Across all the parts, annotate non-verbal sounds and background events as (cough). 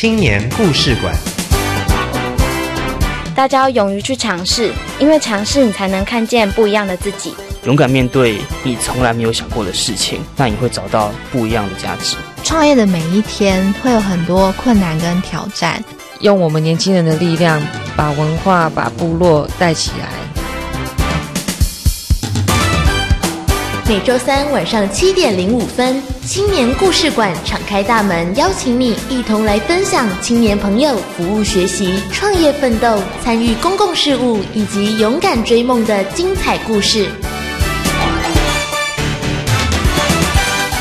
青年故事馆。大家要勇于去尝试，因为尝试你才能看见不一样的自己。勇敢面对你从来没有想过的事情，那你会找到不一样的价值。创业的每一天会有很多困难跟挑战，用我们年轻人的力量，把文化、把部落带起来。每周三晚上七点零五分，青年故事馆敞开大门，邀请你一同来分享青年朋友服务学习、创业奋斗、参与公共事务以及勇敢追梦的精彩故事。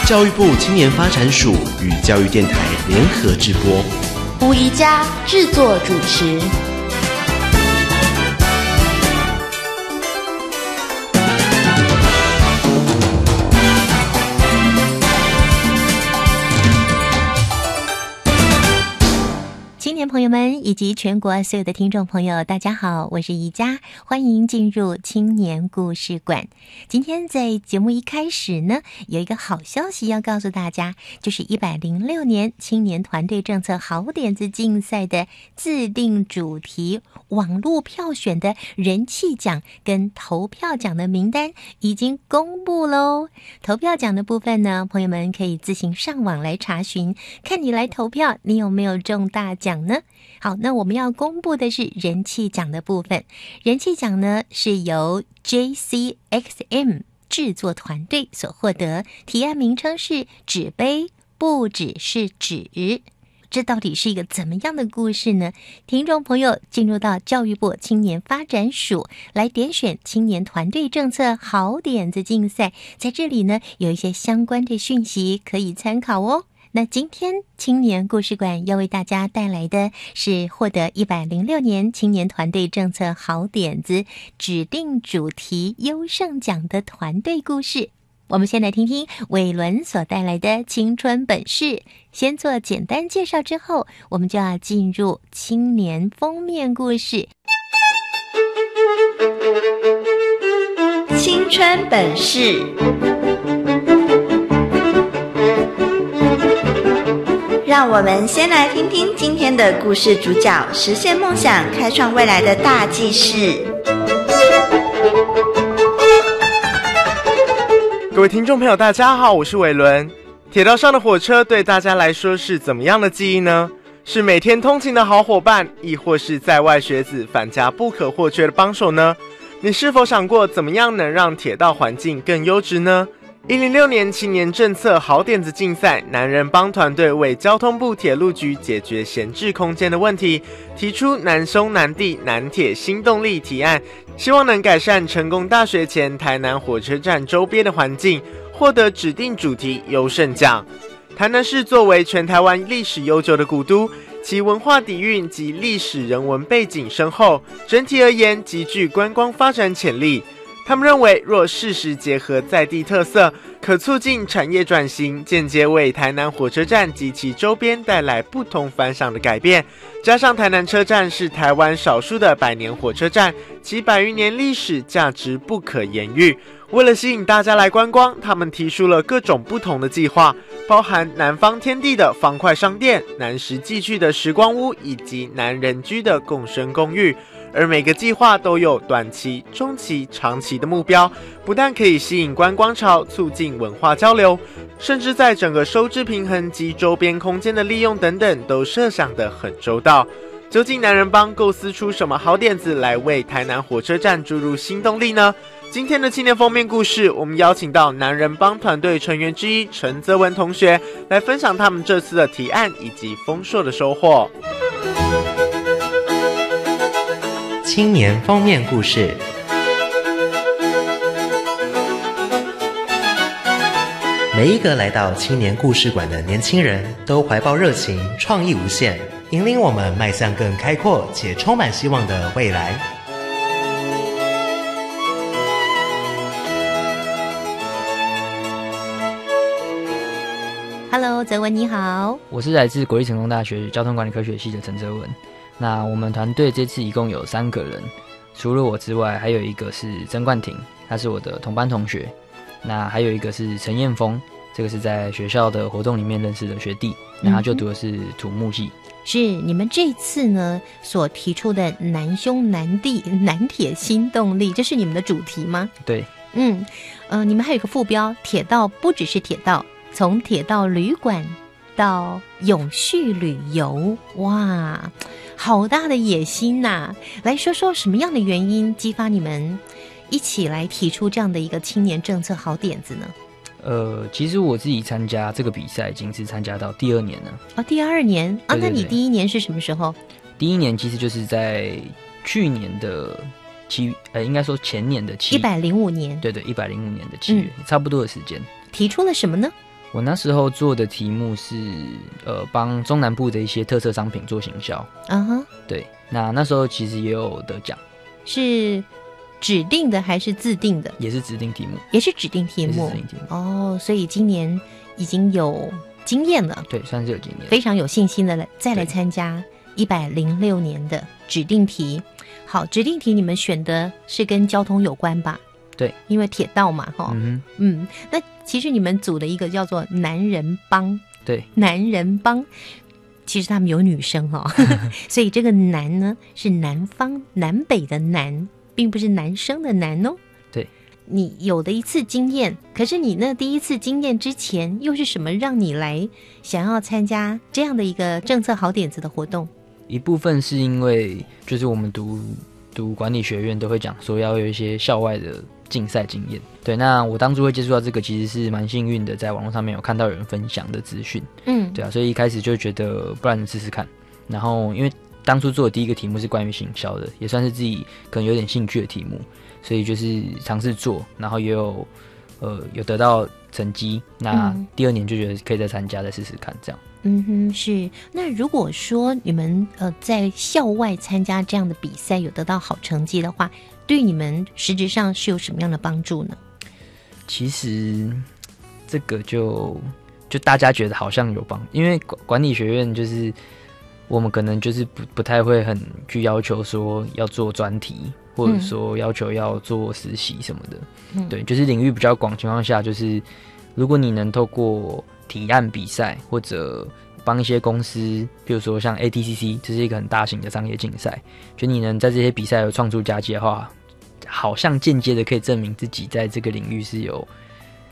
教育部青年发展署与教育电台联合直播，吴宜佳制作主持。朋友们以及全国所有的听众朋友，大家好，我是宜佳，欢迎进入青年故事馆。今天在节目一开始呢，有一个好消息要告诉大家，就是一百零六年青年团队政策好点子竞赛的自定主题网络票选的人气奖跟投票奖的名单已经公布喽。投票奖的部分呢，朋友们可以自行上网来查询，看你来投票，你有没有中大奖呢？好，那我们要公布的是人气奖的部分。人气奖呢是由 JCXM 制作团队所获得，提案名称是“纸杯不只是纸”。这到底是一个怎么样的故事呢？听众朋友进入到教育部青年发展署来点选青年团队政策好点子竞赛，在这里呢有一些相关的讯息可以参考哦。那今天青年故事馆要为大家带来的是获得一百零六年青年团队政策好点子指定主题优胜奖的团队故事。我们先来听听伟伦所带来的青春本事。先做简单介绍之后，我们就要进入青年封面故事。青春本事。让我们先来听听今天的故事主角实现梦想、开创未来的大记事。各位听众朋友，大家好，我是伟伦。铁道上的火车对大家来说是怎么样的记忆呢？是每天通勤的好伙伴，亦或是在外学子返家不可或缺的帮手呢？你是否想过怎么样能让铁道环境更优质呢？一零六年青年政策好点子竞赛，男人帮团队为交通部铁路局解决闲置空间的问题，提出南松南地南铁新动力提案，希望能改善成功大学前台南火车站周边的环境，获得指定主题优胜奖。台南市作为全台湾历史悠久的古都，其文化底蕴及历史人文背景深厚，整体而言极具观光发展潜力。他们认为，若适时结合在地特色，可促进产业转型，间接为台南火车站及其周边带来不同凡响的改变。加上台南车站是台湾少数的百年火车站，其百余年历史价值不可言喻。为了吸引大家来观光，他们提出了各种不同的计划，包含南方天地的方块商店、南石寄去的时光屋，以及南人居的共生公寓。而每个计划都有短期、中期、长期的目标，不但可以吸引观光潮、促进文化交流，甚至在整个收支平衡及周边空间的利用等等，都设想得很周到。究竟男人帮构思出什么好点子来为台南火车站注入新动力呢？今天的青年封面故事，我们邀请到男人帮团队成员之一陈泽文同学来分享他们这次的提案以及丰硕的收获。青年封面故事。每一个来到青年故事馆的年轻人都怀抱热情，创意无限，引领我们迈向更开阔且充满希望的未来。Hello，泽文你好，我是来自国立成功大学交通管理科学系的陈泽文。那我们团队这次一共有三个人，除了我之外，还有一个是曾冠廷，他是我的同班同学。那还有一个是陈彦峰，这个是在学校的活动里面认识的学弟，那他就读的是土木系。是你们这次呢所提出的南兄南弟南铁新动力，这是你们的主题吗？对，嗯，呃，你们还有一个副标，铁道不只是铁道，从铁道旅馆到永续旅游，哇，好大的野心呐！来说说什么样的原因激发你们一起来提出这样的一个青年政策好点子呢？呃，其实我自己参加这个比赛已经是参加到第二年了。哦，第二年啊？对对那你第一年是什么时候？第一年其实就是在去年的七，呃，应该说前年的七，一百零五年，对对，一百零五年的七月，差不多的时间。提出了什么呢？我那时候做的题目是，呃，帮中南部的一些特色商品做行销。啊哈，对，那那时候其实也有得奖，是指定的还是自定的？也是指定题目，也是指定题目指定题目。哦，所以今年已经有经验了，对，算是有经验。非常有信心的来再来参加一百零六年的指定题。好，指定题你们选的是跟交通有关吧？对，因为铁道嘛，哈、嗯嗯，那其实你们组的一个叫做男人帮，对，男人帮，其实他们有女生、哦，(laughs) 所以这个男呢是南方南北的南，并不是男生的男哦。对，你有的一次经验，可是你那第一次经验之前又是什么让你来想要参加这样的一个政策好点子的活动？一部分是因为就是我们读读管理学院都会讲说要有一些校外的竞赛经验。对，那我当初会接触到这个，其实是蛮幸运的，在网络上面有看到有人分享的资讯。嗯，对啊，所以一开始就觉得不然试试看。然后因为当初做的第一个题目是关于行销的，也算是自己可能有点兴趣的题目，所以就是尝试做，然后也有呃有得到成绩。那嗯第二年就觉得可以再参加，再试试看这样。嗯哼，是。那如果说你们呃在校外参加这样的比赛有得到好成绩的话，对你们实质上是有什么样的帮助呢？其实这个就就大家觉得好像有帮，因为管管理学院就是我们可能就是不不太会很去要求说要做专题，或者嗯说要求要做实习什么的。嗯对，就是领域比较广情况下，就是如果你能透过提案比赛或者帮一些公司，比如说像 ATCC，这是一个很大型的商业竞赛，就你能在这些比赛有创出佳绩的话，好像间接的可以证明自己在这个领域是有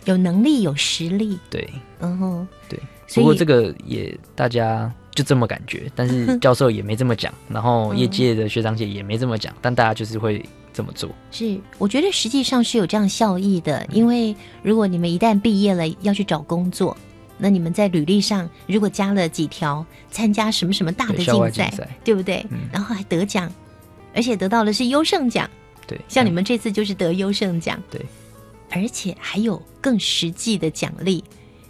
有能力、有实力，对。嗯哼，对。不过这个也大家就这么感觉，但是教授也没这么讲，然后业界的学长姐也没这么讲，但大家就是会这么做。是，我觉得实际上是有这样效益的，因为如果你们一旦毕业了要去找工作，那你们在履历上如果加了几条参加什么什么大的竞赛，竞赛。对不对？嗯。然后还得奖，而且得到的是优胜奖，对，像你们这次就是得优胜奖，对，而且还有更实际的奖励，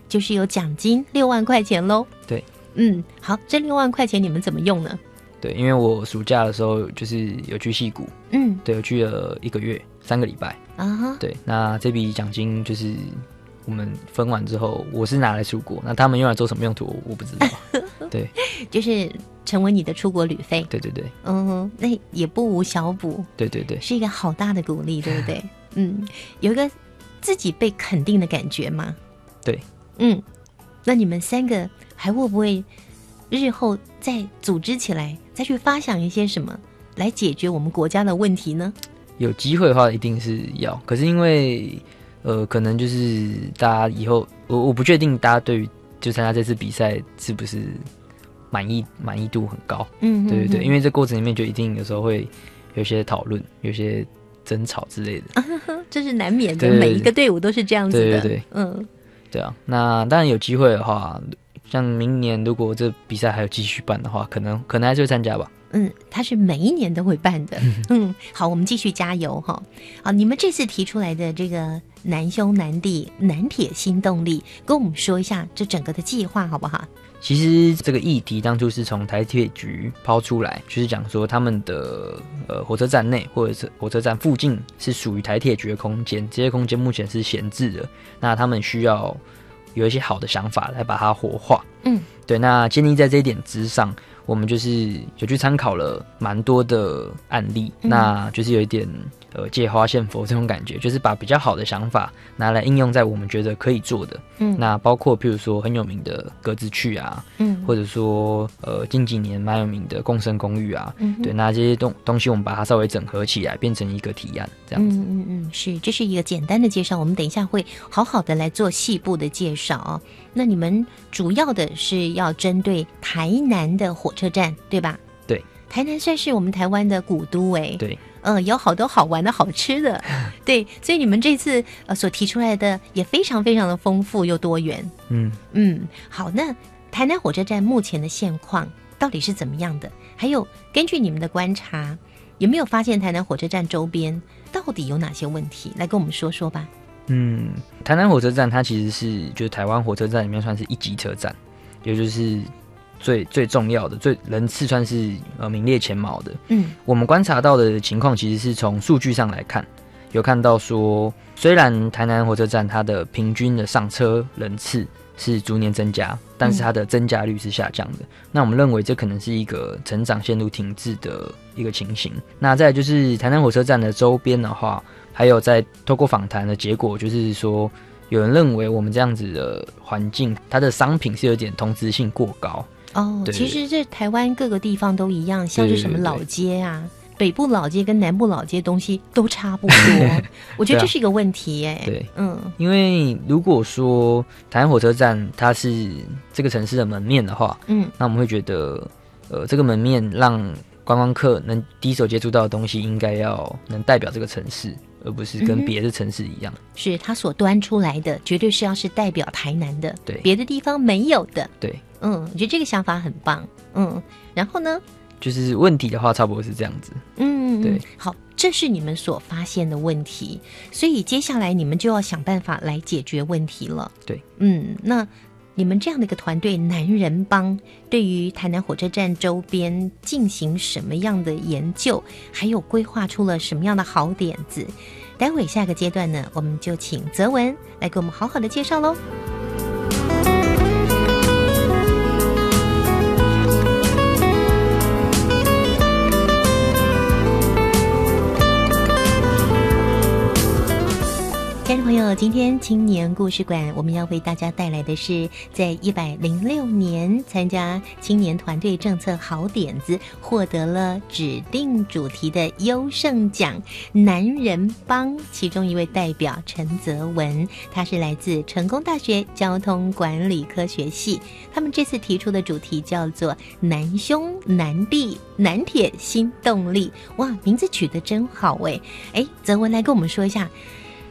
就是有奖金六万块钱喽。对，嗯，好，这六万块钱你们怎么用呢？对，因为我暑假的时候就是有去戏谷，嗯对，我去了一个月，三个礼拜。啊哈，对，那这笔奖金就是我们分完之后，我是拿来出国，那他们用来做什么用途，我我不知道。(laughs) 对，就是成为你的出国旅费。对对对，嗯，那也不无小补，对对对，是一个好大的鼓励，对不对？(laughs) 嗯，有一个自己被肯定的感觉嘛？对，嗯，那你们三个还会不会日后再组织起来，再去发想一些什么来解决我们国家的问题呢？有机会的话一定是要，可是因为呃，可能就是大家以后，我我不确定大家对于就参加这次比赛是不是满意满意度很高。嗯，对对对，因为为这过程里面就一定有时候会有些讨论，有些争吵之类的。(laughs) 这是难免的，每一个队伍都是这样子的。对对对嗯，对啊，那当然有机会的话，像明年如果这比赛还有继续办的话，可能可能还是会参加吧。嗯，它是每一年都会办的。嗯，好，我们继续加油哈。好，你们这次提出来的这个南兄南弟南铁新动力，跟我们说一下这整个的计划好不好？其实这个议题当初是从台铁局抛出来，就是讲说他们的呃火车站内或者是火车站附近是属于台铁局的空间，这些空间目前是闲置的，那他们需要有一些好的想法来把它活化。嗯，对，那建立在这一点之上，我们就是有去参考了蛮多的案例，嗯。那就是有一点呃借花献佛这种感觉，就是把比较好的想法拿来应用在我们觉得可以做的。嗯。那包括譬如说很有名的格子趣啊，嗯。或者说呃近几年蛮有名的共生公寓啊，嗯对，那这些东东西我们把它稍微整合起来，变成一个提案这样子。嗯嗯嗯，是，这是一个简单的介绍，我们等一下会好好的来做细部的介绍哦。那你们主要的是要针对台南的火车站，对吧？对，台南算是我们台湾的古都哎，对，嗯，有好多好玩的好吃的，(laughs) 对，所以你们这次呃所提出来的也非常非常的丰富又多元。嗯，嗯，好，那台南火车站目前的现况到底是怎么样的？还有根据你们的观察，有没有发现台南火车站周边到底有哪些问题？来跟我们说说吧。嗯，台南火车站它其实是就是台湾火车站里面算是一级车站，也就是最最重要的、最人次算是呃名列前茅的。嗯我们观察到的情况，其实是从数据上来看，有看到说，虽然台南火车站它的平均的上车人次是逐年增加，但是它的增加率是下降的。那我们认为这可能是一个成长陷入停滞的一个情形。那再来就是台南火车站的周边的话，还有在透过访谈的结果，就是说。有人认为我们这样子的环境，它的商品是有点同质性过高。哦，其实这台湾各个地方都一样，像是什么老街啊。北部老街跟南部老街东西都差不多，(laughs) 我觉得这是一个问题耶。对，嗯因为如果说台湾火车站它是这个城市的门面的话，嗯那我们会觉得，呃，这个门面让观光客能第一手接触到的东西，应该要能代表这个城市，而不是跟别的城市一样。是他所端出来的，绝对是要是代表台南的，对别的地方没有的。对，嗯，我觉得这个想法很棒。嗯，然后呢？就是问题的话，差不多是这样子。嗯，对，好，这是你们所发现的问题，所以接下来你们就要想办法来解决问题了。对，嗯，那你们这样的一个团队，男人帮对于台南火车站周边进行什么样的研究，还有规划出了什么样的好点子？待会下个阶段呢，我们就请泽文来给我们好好的介绍喽。友，今天青年故事馆我们要为大家带来的是，在一百零六年参加青年团队政策好点子，获得了指定主题的优胜奖——男人帮。其中一位代表陈泽文，他是来自成功大学交通管理科学系。他们这次提出的主题叫做“男兄男弟南铁新动力”。哇，名字取得真好哎！哎，泽文来跟我们说一下。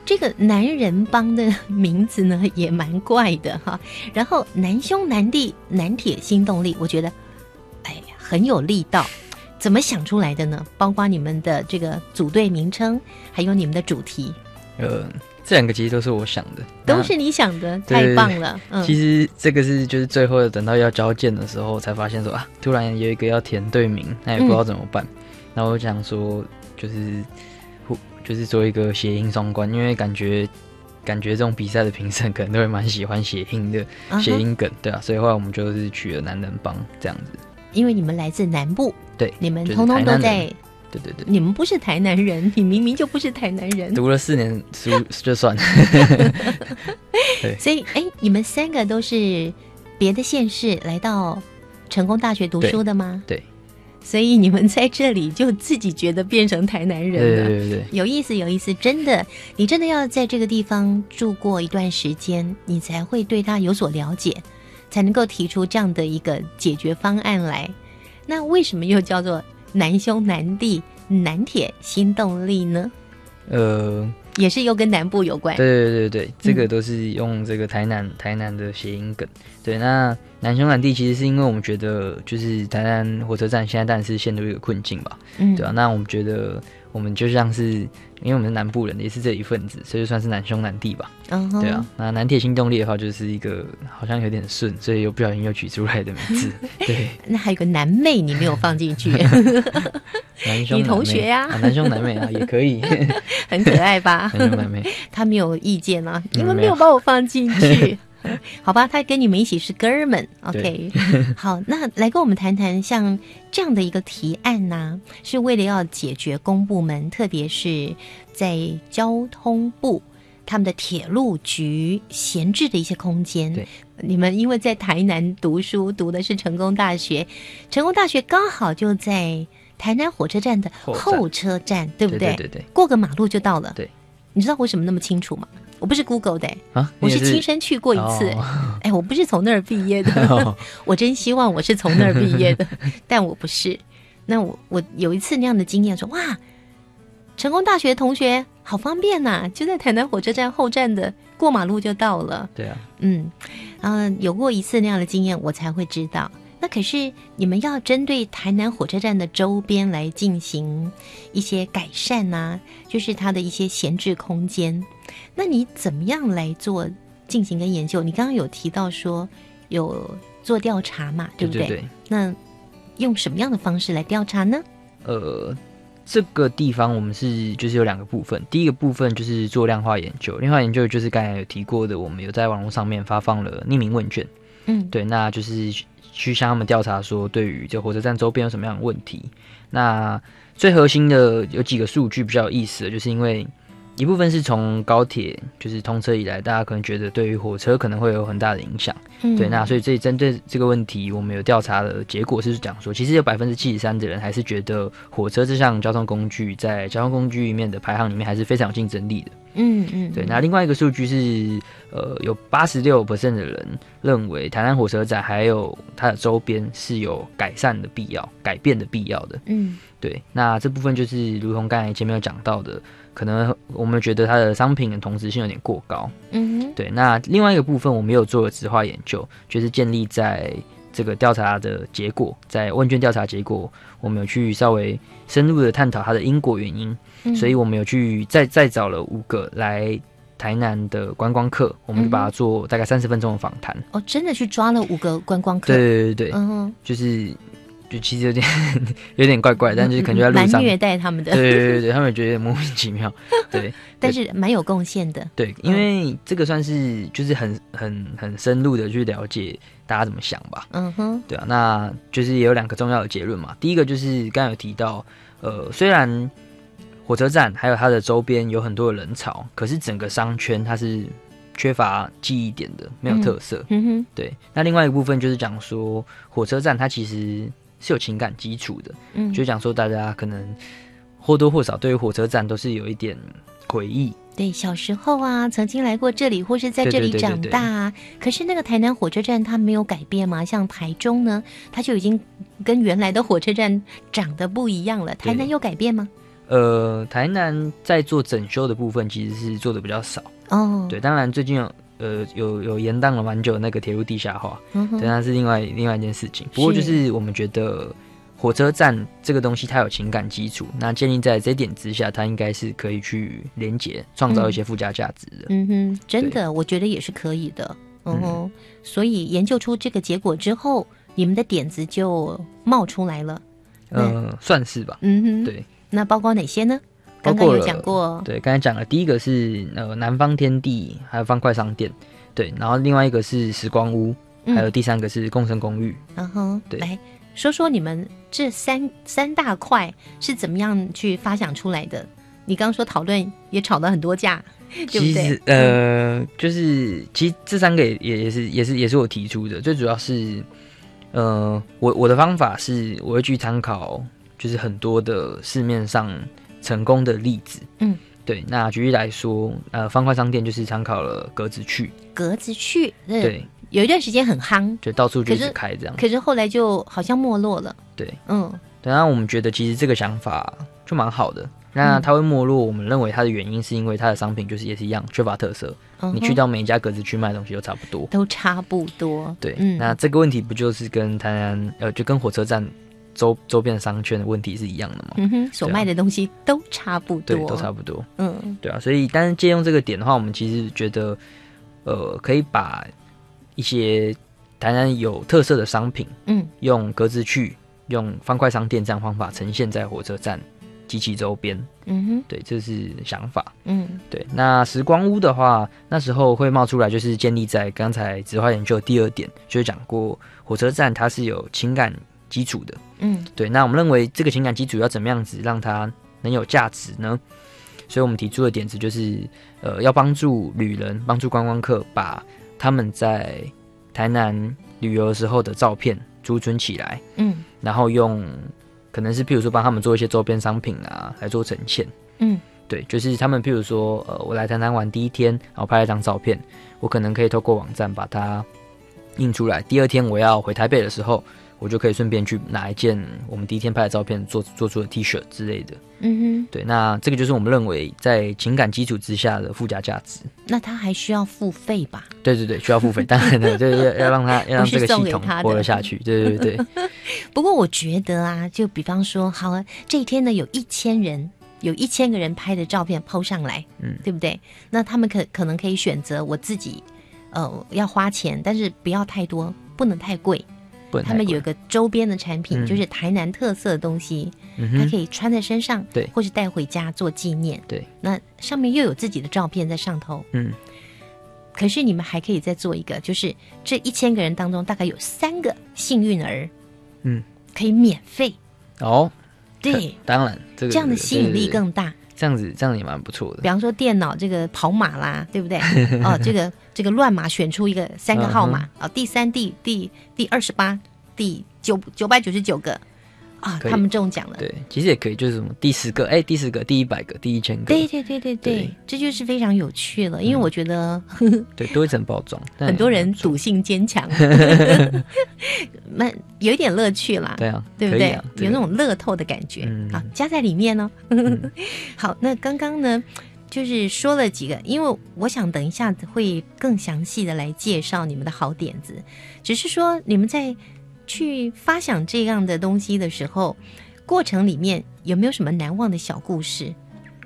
这个男人帮的名字呢也蛮怪的哈，然后男兄男弟南铁新动力，我觉得哎很有力道，怎么想出来的呢？包括你们的这个组队名称，还有你们的主题，呃，这两个其实都是我想的，都是你想的，太棒了。嗯，其实这个是就是最后等到要交件的时候才发现说啊，突然有一个要填队名，那也不知道怎么办。然后我想说就是互就是做一个谐音双关，因为感觉感觉这种比赛的评审可能都会蛮喜欢谐音的谐音梗，对啊，所以后来我们就是取了男人帮这样子，因为你们来自南部，对，你们通通都在，对对对，你们不是台南人，你明明就不是台南人，读了四年书就算了，(laughs) 对。所以哎，你们三个都是别的县市来到成功大学读书的吗？对，所以你们在这里就自己觉得变成台南人了。对对对，有意思，有意思，真的，你真的要在这个地方住过一段时间，你才会对他有所了解，才能够提出这样的一个解决方案来。那为什么又叫做南兄南弟南铁新动力呢？呃，也是又跟南部有关。对对对对，这个嗯都是用这个台南台南的谐音梗。对，那南雄南地其实是因为我们觉得，就是台南火车站现在当然是陷入一个困境吧，嗯对啊，那我们觉得我们就像是，因为我们是南部人，也是这一份子，所以就算是南兄南弟吧。嗯哼对啊，那南铁新动力的话，就是一个好像有点顺，所以又不小心又取出来的名字。(laughs) 对，(laughs) 那还有个南妹，你没有放进去，(laughs) 你南兄南妹同学呀啊，南兄男妹啊，也可以。很可爱吧？南兄南妹，他没有意见啊，嗯你们没有把我放进去。(laughs) 好吧，他跟你们一起是哥们，OK。好，那来跟我们谈谈像这样的一个提案呢，是为了要解决公部门，特别是在交通部他们的铁路局闲置的一些空间。对，你们因为在台南读书，读的是成功大学，成功大学刚好就在台南火车站的候车站，对不对？对对对，过个马路就到了。对，你知道为什么那么清楚吗？我不是 Google 的啊，我是亲身去过一次。(laughs) 哎，我不是从那儿毕业的，(laughs) 我真希望我是从那儿毕业的，(laughs) 但我不是。那我我有一次那样的经验，说哇，成功大学同学好方便呐，就在台南火车站后站的过马路就到了。对啊，嗯嗯，有过一次那样的经验，我才会知道。那可是你们要针对台南火车站的周边来进行一些改善呐，就是它的一些闲置空间。那你怎么样来做进行跟研究？你刚刚有提到说有做调查嘛，对不对？那用什么样的方式来调查呢？呃，这个地方我们是就是有两个部分，第一个部分就是做量化研究，量化研究就是刚才有提过的，我们有在网络上面发放了匿名问卷，嗯，对，那就是。去向他们调查说，对于这火车站周边有什么样的问题？那最核心的有几个数据比较有意思的，就是因为一部分是从高铁就是通车以来，大家可能觉得对于火车可能会有很大的影响。对，那所以这针对这个问题，我们有调查的结果是讲说，其实有百分之七十三的人还是觉得火车这项交通工具在交通工具里面的排行里面还是非常有竞争力的。嗯嗯，对。那另外一个数据是，呃，有八十六 percent 的人认为台南火车站还有它的周边是有改善的必要、改变的必要的。嗯，对。那这部分就是如同刚才前面有讲到的，可能我们觉得它的商品的同质性有点过高。嗯，对。那另外一个部分，我们有做了质化研究，就是建立在这个调查的结果，在问卷调查结果，我们有去稍微深入的探讨它的因果原因。所以我们有去再再找了五个来台南的观光客，我们就把它做大概三十分钟的访谈。哦，真的去抓了五个观光客？对对对对，嗯，就是就其实有点 (laughs) 有点怪怪，但就是可能就在路上虐待他们的。对对对对，他们觉得莫名其妙。(laughs) 对，但是蛮有贡献的。对，因为这个算是就是很很很深入的去了解大家怎么想吧。嗯哼，对啊，那就是也有两个重要的结论嘛。第一个就是刚刚有提到，呃，虽然。火车站还有它的周边有很多的人潮，可是整个商圈它是缺乏记忆点的，没有特色。嗯哼，对。那另外一部分就是讲说，火车站它其实是有情感基础的。嗯，就讲说大家可能或多或少对于火车站都是有一点回忆。对，小时候啊，曾经来过这里，或是在这里长大。啊。可是那个台南火车站它没有改变吗？像台中呢，它就已经跟原来的火车站长得不一样了。台南有改变吗？呃，台南在做整修的部分其实是做的比较少哦。对，当然最近有呃有有延宕了蛮久那个铁路地下化，嗯，对，那是另外另外一件事情。不过就是我们觉得火车站这个东西它有情感基础，那建立在这点之下，它应该是可以去连接，创造一些附加价值的。嗯哼，真的，我觉得也是可以的。嗯哼，所以研究出这个结果之后，你们的点子就冒出来了。嗯，算是吧。嗯哼，对。那包括哪些呢？刚刚有讲过，对，刚才讲了第一个是呃南方天地，还有方块商店，对，然后另外一个是时光屋，还有第三个是共生公寓。嗯哼，对，来说说你们这三三大块是怎么样去发想出来的？你刚刚说讨论也吵了很多架，对不对？呃，就是其实这三个也也是也是也是我提出的，最主要是呃我我的方法是我会去参考。就是很多的市面上成功的例子，嗯，对。那举例来说，呃，方块商店就是参考了格子去，格子去，对，有一段时间很夯，就到处就是开这样，可是后来就好像没落了，对，嗯。然后我们觉得其实这个想法就蛮好的。那它会没落，我们认为它的原因是因为它的商品就是也是一样缺乏特色。你去到每一家格子去卖东西都差不多，都差不多。对，那这个问题不就是跟台南呃，就跟火车站？周周边的商圈的问题是一样的嘛？嗯哼，所卖的东西都差不多，对，都差不多。嗯，对啊，所以但是借用这个点的话，我们其实觉得，呃，可以把一些台南有特色的商品，嗯，用格子去用方块商店这样方法呈现在火车站及其周边。嗯哼，对，这是想法。嗯对，那时光屋的话，那时候会冒出来，就是建立在刚才植化研究第二点，就是讲过火车站它是有情感基础的。嗯对，那我们认为这个情感基础要怎么样子让它能有价值呢？所以我们提出的点子就是，呃，要帮助旅人、帮助观光客把他们在台南旅游时候的照片储存起来，嗯然后用可能是譬如说帮他们做一些周边商品啊来做呈现。嗯对，就是他们譬如说，呃，我来台南玩第一天，然后拍了一张照片，我可能可以透过网站把它印出来。第二天我要回台北的时候，我就可以顺便去拿一件我们第一天拍的照片做做出的 T 恤之类的。嗯哼，对，那这个就是我们认为在情感基础之下的附加价值。那他还需要付费吧？对对对，需要付费，当然的，(laughs) 就是要要让他要让这个系统活得下去。对对对，(laughs) 不过我觉得啊，就比方说，好啊，这一天呢有一千人，有一千个人拍的照片抛上来，嗯对不对？那他们可可能可以选择我自己，呃，要花钱，但是不要太多，不能太贵。不能他们有一个周边的产品，嗯。就是台南特色的东西，嗯哼。它可以穿在身上，对。或是带回家做纪念。对，那上面又有自己的照片在上头。嗯，可是你们还可以再做一个，就是这一千个人当中，大概有三个幸运儿，嗯，可以免费。哦，对，(laughs) 当然这个这样的吸引力对对对。更大。这样子这样也蛮不错的比。方说电脑这个跑马啦，对不对？(laughs) 哦，这个这个乱码选出一个三个号嗯码啊、第三、第第第二十八、第九九百九十九个啊，他们中奖了。对，其实也可以，就是什么第十个，哎，第十个，第一百个，第一千个，对对对对对对，这就是非常有趣了，因为我觉得 (laughs) 对，多一层包装，(laughs) 很多人赌性坚强，(laughs) 那有一点乐趣啦。对啊，对不对？有那种乐透的感觉，嗯。好加在里面呢。好，那刚刚呢，就是说了几个，因为我想等一下子会更详细的来介绍你们的好点子，只是说你们在去发想这样的东西的时候，过程里面有没有什么难忘的小故事，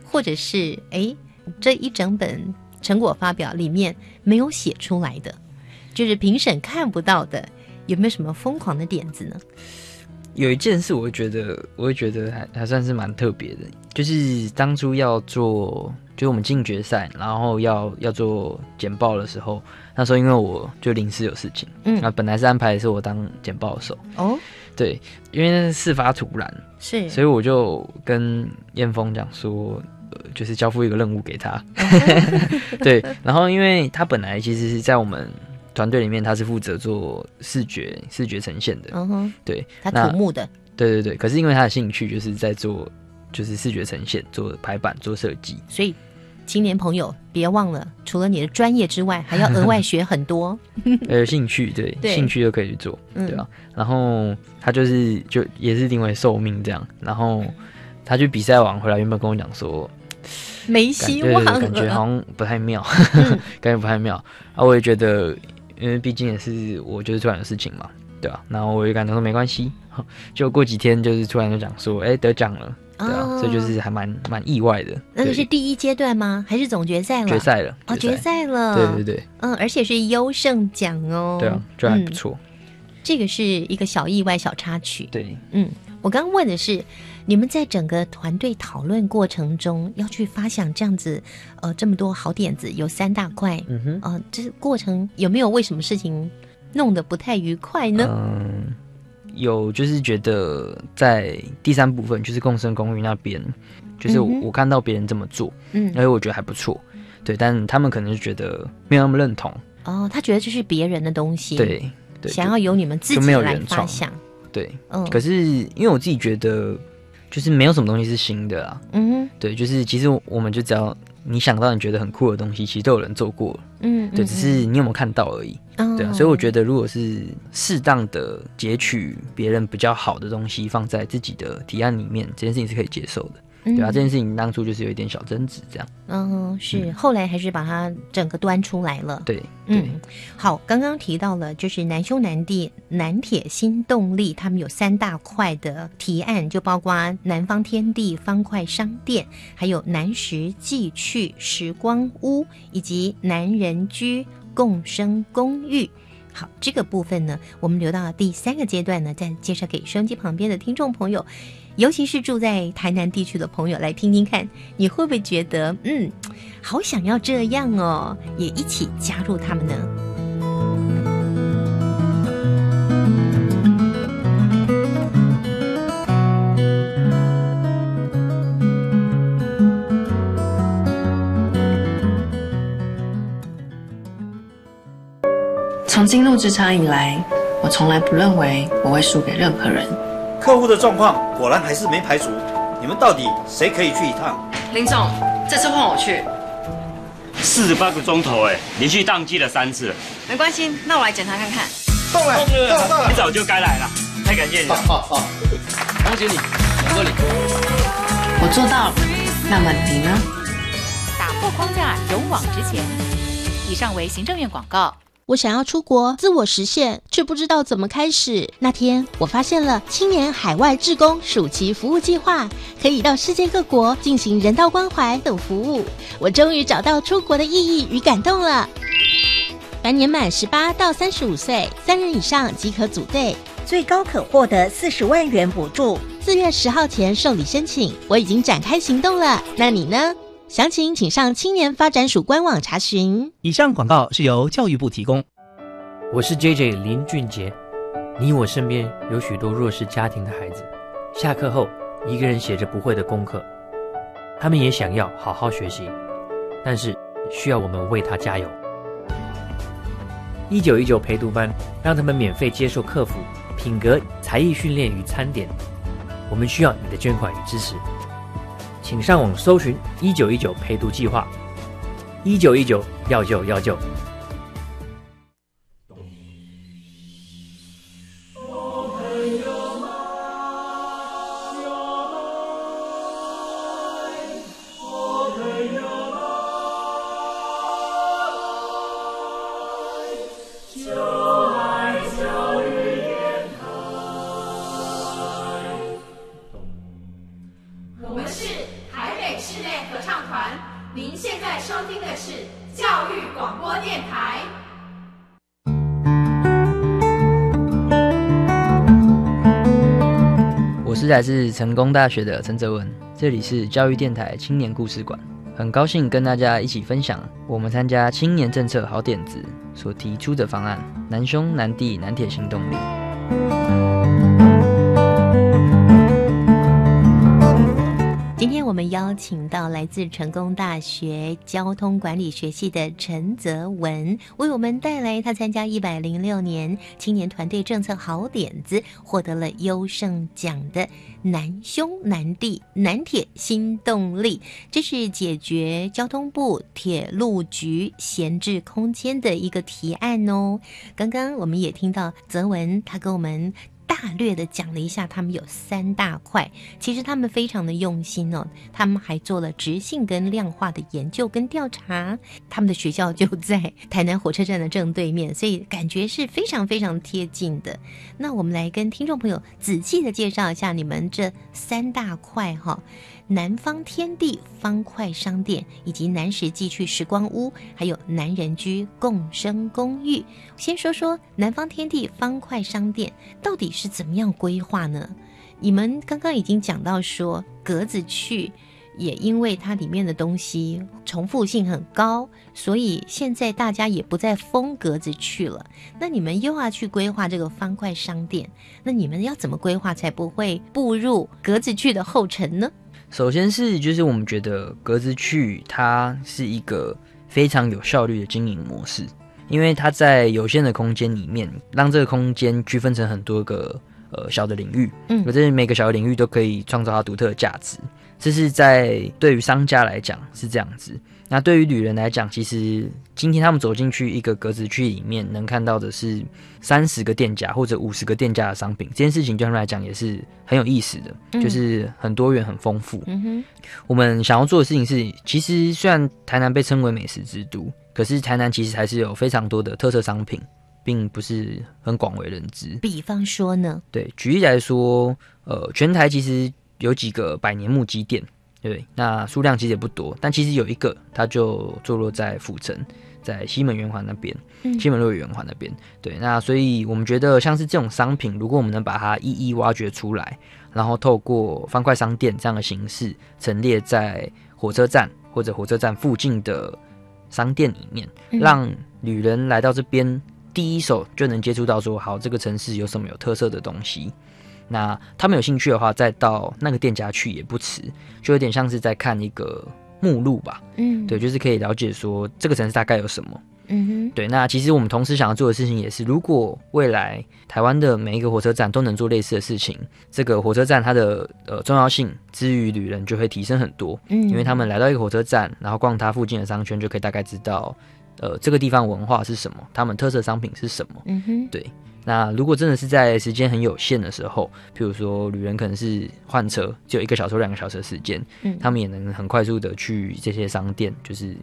或者是哎这一整本成果发表里面没有写出来的，就是评审看不到的，有没有什么疯狂的点子呢？有一件事，我会觉得，我会觉得还还算是蛮特别的，就是当初要做，就是我们进决赛，然后要要做简报的时候，那时候因为我就临时有事情，嗯。那本来是安排的是我当简报手，哦，对，因为事发突然，是，所以我就跟燕峰讲说，呃，就是交付一个任务给他，(laughs) 对，然后因为他本来其实是在我们团队里面，他是负责做视觉视觉呈现的，嗯哼，对，他那土木的，对对对，可是因为他的兴趣就是在做就是视觉呈现、做排版、做设计，所以青年朋友别忘了，除了你的专业之外，还要 (laughs) 额外学很多。呃，有兴趣对，(laughs) 对兴趣就可以去做，嗯对啊。然后他就是就也是定为寿命这样，然后他去比赛完回来，原本跟我讲说，没希望感觉好像不太妙，嗯 (laughs) 感觉不太妙。啊，我也觉得，因为毕竟也是我就是突然有事情嘛，对啊。然后我就感觉说没关系，就过几天就是突然就讲说，哎、得奖了，对啊，哦所以就是还蛮蛮意外的。那个是第一阶段吗？还是总决赛了？决赛了，哦，决赛了。对对对嗯，而且是优胜奖哦。对啊，就还不嗯错。这个是一个小意外、小插曲。对，嗯，我刚刚问的是，你们在整个团队讨论过程中要去发想这样子，呃，这么多好点子，有三大块，嗯哼，呃，这过程有没有为什么事情弄得不太愉快呢？嗯，有就是觉得在第三部分，就是共生公寓那边，就是我,、嗯我看到别人这么做，嗯，而且我觉得还不错，对，但他们可能就觉得没有那么认同，哦，他觉得这是别人的东西，，对对，想要由你们自己来发想，对，嗯，可是因为我自己觉得，就是没有什么东西是新的啊，嗯对，就是其实我们就只要你想到你觉得很酷的东西，其实都有人做过。了，嗯，对，只是你有没有看到而已。嗯对啊，所以我觉得，如果是适当的截取别人比较好的东西放在自己的提案里面，这件事情是可以接受的。嗯对啊，这件事情当初就是有一点小争执，这样。嗯，是，后来还是把它整个端出来了，对对，嗯，好，刚刚提到了，就是南兄南弟南铁新动力，他们有三大块的提案，就包括南方天地方块商店，还有南石寄去时光屋，以及南人居共生公寓。好，这个部分呢，我们留到第三个阶段呢，再介绍给收音机旁边的听众朋友，尤其是住在台南地区的朋友，来听听看，你会不会觉得，嗯，好想要这样哦，也一起加入他们呢？从进入职场以来，我从来不认为我会输给任何人。客户的状况果然还是没排除，你们到底谁可以去一趟？林总，这次换我去。四十八个钟头，哎，连续宕机了三次。没关系，那我来检查看看。到了，到了！你早就该来了，太感谢你了。(laughs) 恭喜你。我做到了，那么你呢？打破框架，勇往直前。以上为行政院广告。我想要出国自我实现，却不知道怎么开始。那天我发现了青年海外志工暑期服务计划，可以到世界各国进行人道关怀等服务。我终于找到出国的意义与感动了。凡年满十八到三十五岁，三人以上即可组队，最高可获得四十万元补助。四月十号前受理申请，我已经展开行动了。那你呢？详情请上青年发展署官网查询。以上广告是由教育部提供。我是 J J 林俊杰，你我身边有许多弱势家庭的孩子，下课后一个人写着不会的功课，他们也想要好好学习，但是需要我们为他加油。一九一九陪读班让他们免费接受客服、品格、才艺训练与餐点，我们需要你的捐款与支持。请上网搜寻“一九一九陪读计划”，一九一九要救要救。成功大学的陈泽文，这里是教育电台青年故事馆，很高兴跟大家一起分享我们参加青年政策好点子所提出的方案——南兄南弟南铁行动力。们邀请到来自成功大学交通管理学系的陈泽文，为我们带来他参加一百零六年青年团队政策好点子，获得了优胜奖的南兄南弟南铁新动力。这是解决交通部铁路局闲置空间的一个提案哦。刚刚我们也听到泽文他跟我们。大略的讲了一下，他们有三大块，其实他们非常的用心哦，他们还做了直性跟量化的研究跟调查，他们的学校就在台南火车站的正对面，所以感觉是非常非常贴近的。那我们来跟听众朋友仔细的介绍一下你们这三大块哈。南方天地方块商店，以及南石寄趣时光屋，还有南人居共生公寓。先说说南方天地方块商店到底是怎么样规划呢？你们刚刚已经讲到说格子去，也因为它里面的东西重复性很高，所以现在大家也不再封格子去了。那你们又要去规划这个方块商店，那你们要怎么规划才不会步入格子去的后尘呢？首先是，就是我们觉得格子去它是一个非常有效率的经营模式，因为它在有限的空间里面，让这个空间区分成很多个呃小的领域，嗯，可是每个小的领域都可以创造它独特的价值。这是在对于商家来讲是这样子。那对于旅人来讲，其实今天他们走进去一个格子区里面，能看到的是三十个店家或者五十个店家的商品，这件事情对他们来讲也是很有意思的，就是很多元、很丰富。嗯哼，我们想要做的事情是，其实虽然台南被称为美食之都，可是台南其实还是有非常多的特色商品，并不是很广为人知。比方说呢？对，举例来说，呃，全台其实有几个百年木基店。对，那数量其实也不多，但其实有一个，它就坐落在府城，在西门圆环那边，嗯西门路圆环那边。对，那所以我们觉得像是这种商品，如果我们能把它一一挖掘出来，然后透过方块商店这样的形式陈列在火车站或者火车站附近的商店里面，嗯让旅人来到这边第一手就能接触到说，好，这个城市有什么有特色的东西。那他们有兴趣的话，再到那个店家去也不迟，就有点像是在看一个目录吧。嗯对，就是可以了解说这个城市大概有什么。嗯哼，对，那其实我们同时想要做的事情也是，如果未来台湾的每一个火车站都能做类似的事情，这个火车站它的呃重要性之于旅人就会提升很多。嗯因为他们来到一个火车站，然后逛它附近的商圈，就可以大概知道呃这个地方文化是什么，他们特色商品是什么。嗯哼，对，那如果真的是在时间很有限的时候，譬如说旅人可能是换车，只有一个小时、两个小时的时间，嗯他们也能很快速的去这些商店，就是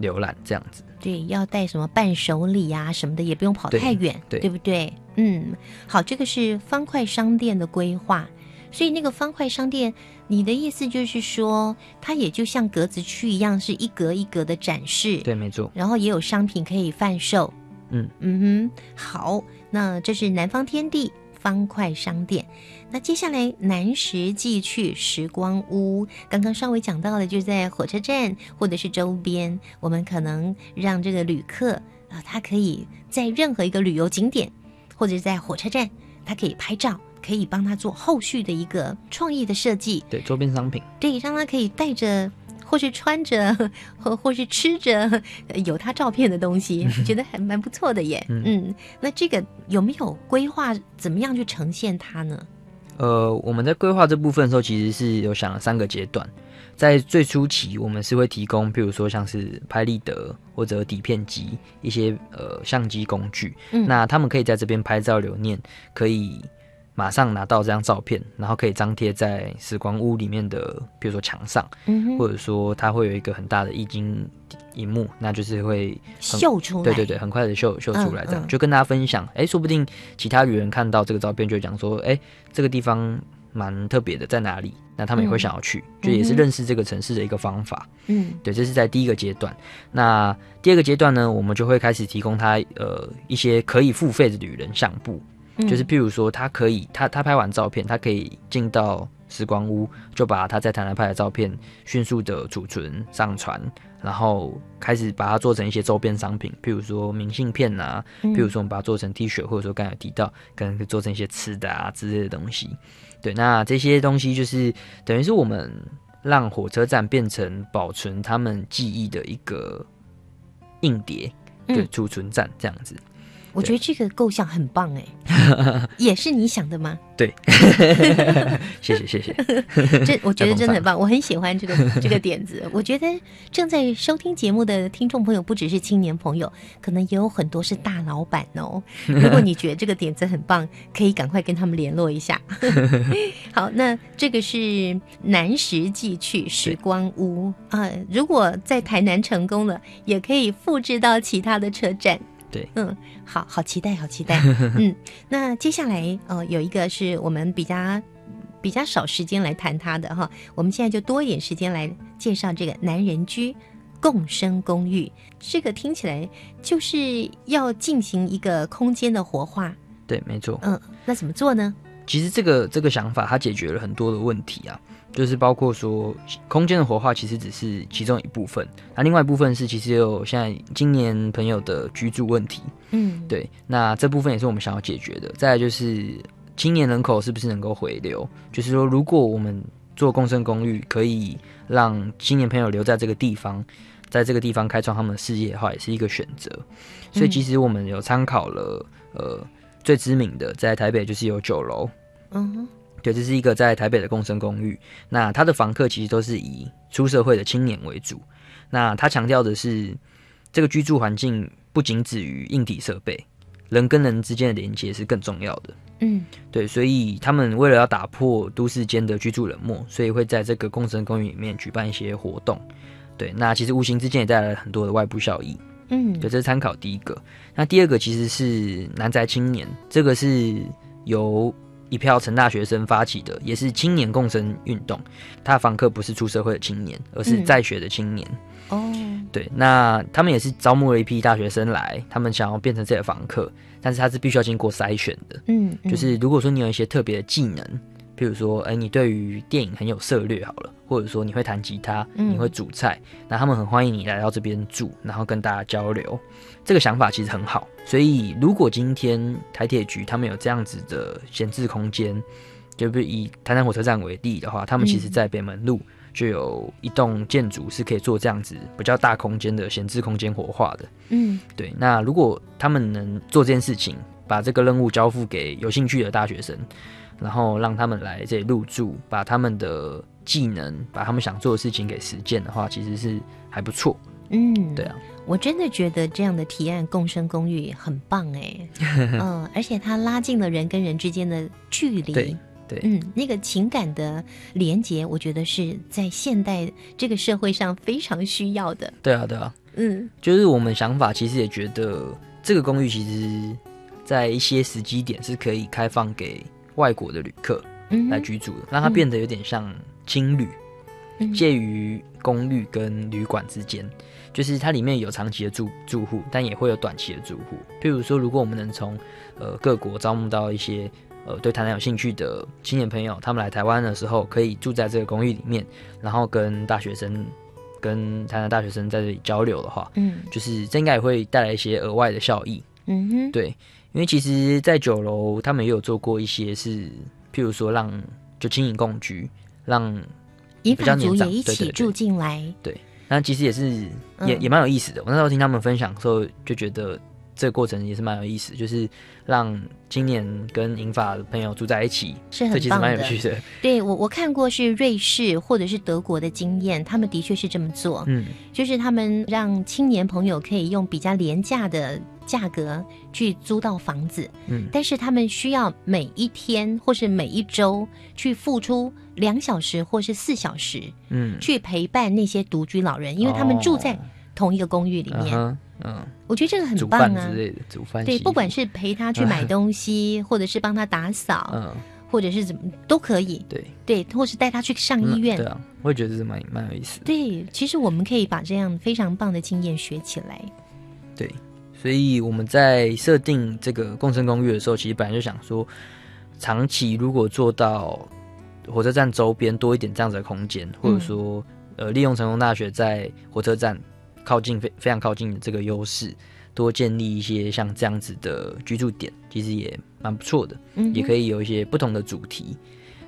浏览这样子。对，要带什么伴手礼啊什么的，也不用跑太远，对不对？嗯，好，这个是方块商店的规划。所以那个方块商店，你的意思就是说，它也就像格子区一样，是一格一格的展示，对，没错。然后也有商品可以贩售。嗯嗯哼，好，那这是南方天地方块商店。那接下来南石寄去时光屋，刚刚稍微讲到的，就是在火车站或者是周边，我们可能让这个旅客啊、他可以在任何一个旅游景点，或者是在火车站，他可以拍照，可以帮他做后续的一个创意的设计，对，周边商品。对，让他可以带着。或是穿着，(laughs) 或或是吃着呃有他照片的东西，觉得还蛮不错的耶。嗯嗯，那这个有没有规划怎么样去呈现它呢？呃，我们在规划这部分的时候，其实是有想了三个阶段。在最初期，我们是会提供，譬如说像是拍立得或者底片机一些呃相机工具，嗯那他们可以在这边拍照留念，可以马上拿到这张照片，然后可以张贴在时光屋里面的，比如说墙上，嗯或者说它会有一个很大的液晶荧幕，那就是会很秀出来对对对，很快的秀秀出来，这样、嗯嗯就跟大家分享。哎，说不定其他旅人看到这个照片就讲说，哎，这个地方蛮特别的，在哪里？那他们也会嗯想要去，就也是认识这个城市的一个方法。嗯对，这是在第一个阶段。那第二个阶段呢，我们就会开始提供他呃一些可以付费的旅人相簿，嗯就是譬如说他可以他他拍完照片，他可以进到时光屋，就把他在台南拍的照片迅速的储存上传，然后开始把它做成一些周边商品，譬如说明信片啊，嗯譬如说我们把它做成 T 恤，或者说刚才有提到，可能可以做成一些吃的啊之类的东西。对，那这些东西就是等于是我们让火车站变成保存他们记忆的一个硬碟，对，嗯储存站这样子。我觉得这个构想很棒哎，(laughs) 也是你想的吗？对，(laughs) 谢谢谢谢。(laughs) 这我觉得真的很棒。棒，我很喜欢这个这个点子。我觉得正在收听节目的听众朋友，不只是青年朋友，可能也有很多是大老板哦。如果你觉得这个点子很棒，可以赶快跟他们联络一下。好，那这个是南石记去时光屋啊、如果在台南成功了，也可以复制到其他的车站。对，嗯，好好期待，好期待。(laughs) 嗯，那接下来呃，有一个是我们比较比较少时间来谈它的哈，我们现在就多一点时间来介绍这个男人居共生公寓。这个听起来就是要进行一个空间的活化，对，没错。嗯，那怎么做呢？其实这个这个想法，它解决了很多的问题啊，就是包括说空间的活化，其实只是其中一部分，那另外一部分是其实有现在今年朋友的居住问题，嗯，对，那这部分也是我们想要解决的。再来就是青年人口是不是能够回流，就是说如果我们做共生公寓，可以让青年朋友留在这个地方，在这个地方开创他们的事业的话，也是一个选择。所以其实我们有参考了呃最知名的，在台北就是有酒楼。嗯哼，对，这是一个在台北的共生公寓。那他的房客其实都是以出社会的青年为主。那他强调的是，这个居住环境不仅止于硬体设备，人跟人之间的连接是更重要的。嗯，对，所以他们为了要打破都市间的居住冷漠，所以会在这个共生公寓里面举办一些活动。对，那其实无形之间也带来了很多的外部效益。嗯，对，这是参考第一个。那第二个其实是南宅青年，这个是由一票成大学生发起的，也是青年共生运动。他的房客不是出社会的青年，而是嗯在学的青年。哦，对，那他们也是招募了一批大学生来，他们想要变成这的房客，但是他是必须要经过筛选的。嗯，就是如果说你有一些特别的技能，譬如说，哎，你对于电影很有涉略，好了，或者说你会弹吉他，你会煮菜，那他们很欢迎你来到这边住，然后跟大家交流。这个想法其实很好。所以，如果今天台铁局他们有这样子的闲置空间，就比如以台南火车站为例的话，他们其实在北门路。就有一栋建筑是可以做这样子比较大空间的闲置空间活化的。嗯，对。那如果他们能做这件事情，把这个任务交付给有兴趣的大学生，然后让他们来这里入住，把他们的技能，把他们想做的事情给实践的话，其实是还不错。嗯，对啊，我真的觉得这样的提案共生公寓很棒哎。(laughs) 嗯，而且它拉近了人跟人之间的距离。对。对，嗯，那个情感的连接，我觉得是在现代这个社会上非常需要的。对啊，对啊，嗯，就是我们想法其实也觉得，这个公寓其实，在一些时机点是可以开放给外国的旅客来居住的，让它变得有点像青旅，介于公寓跟旅馆之间，就是它里面有长期的住住户，但也会有短期的住户。譬如说，如果我们能从呃各国招募到一些。呃，对台南有兴趣的青年朋友，他们来台湾的时候，可以住在这个公寓里面，然后跟大学生、跟台南大学生在这里交流的话，嗯，就是这应该也会带来一些额外的效益。嗯哼，对，因为其实，在酒楼他们也有做过一些是，譬如说让就轻盈共居，让银发族也一起住进来。对，那其实也是也也蛮有意思的。我那时候听他们分享的时候，就觉得。这个过程也是蛮有意思，就是让青年跟银发的朋友住在一起，是很棒的。(laughs) 对我我看过是瑞士或者是德国的经验，他们的确是这么做。嗯，就是他们让青年朋友可以用比较廉价的价格去租到房子，嗯，但是他们需要每一天或是每一周去付出两小时或是四小时，嗯，去陪伴那些独居老人，因为他们住在同一个公寓里面。嗯，我觉得这个很棒啊，之类的煮饭对，不管是陪他去买东西，或者是帮他打扫，嗯，或者是怎么都可以，对。对，或是带他去上医院，对啊，我也觉得是蛮蛮有意思的。对，其实我们可以把这样非常棒的经验学起来。对，所以我们在设定这个共生公寓的时候，其实本来就想说，长期如果做到火车站周边多一点这样子的空间，或者说呃，利用成功大学在火车站。靠近非非常靠近的这个优势，多建立一些像这样子的居住点，其实也蛮不错的。嗯，也可以有一些不同的主题。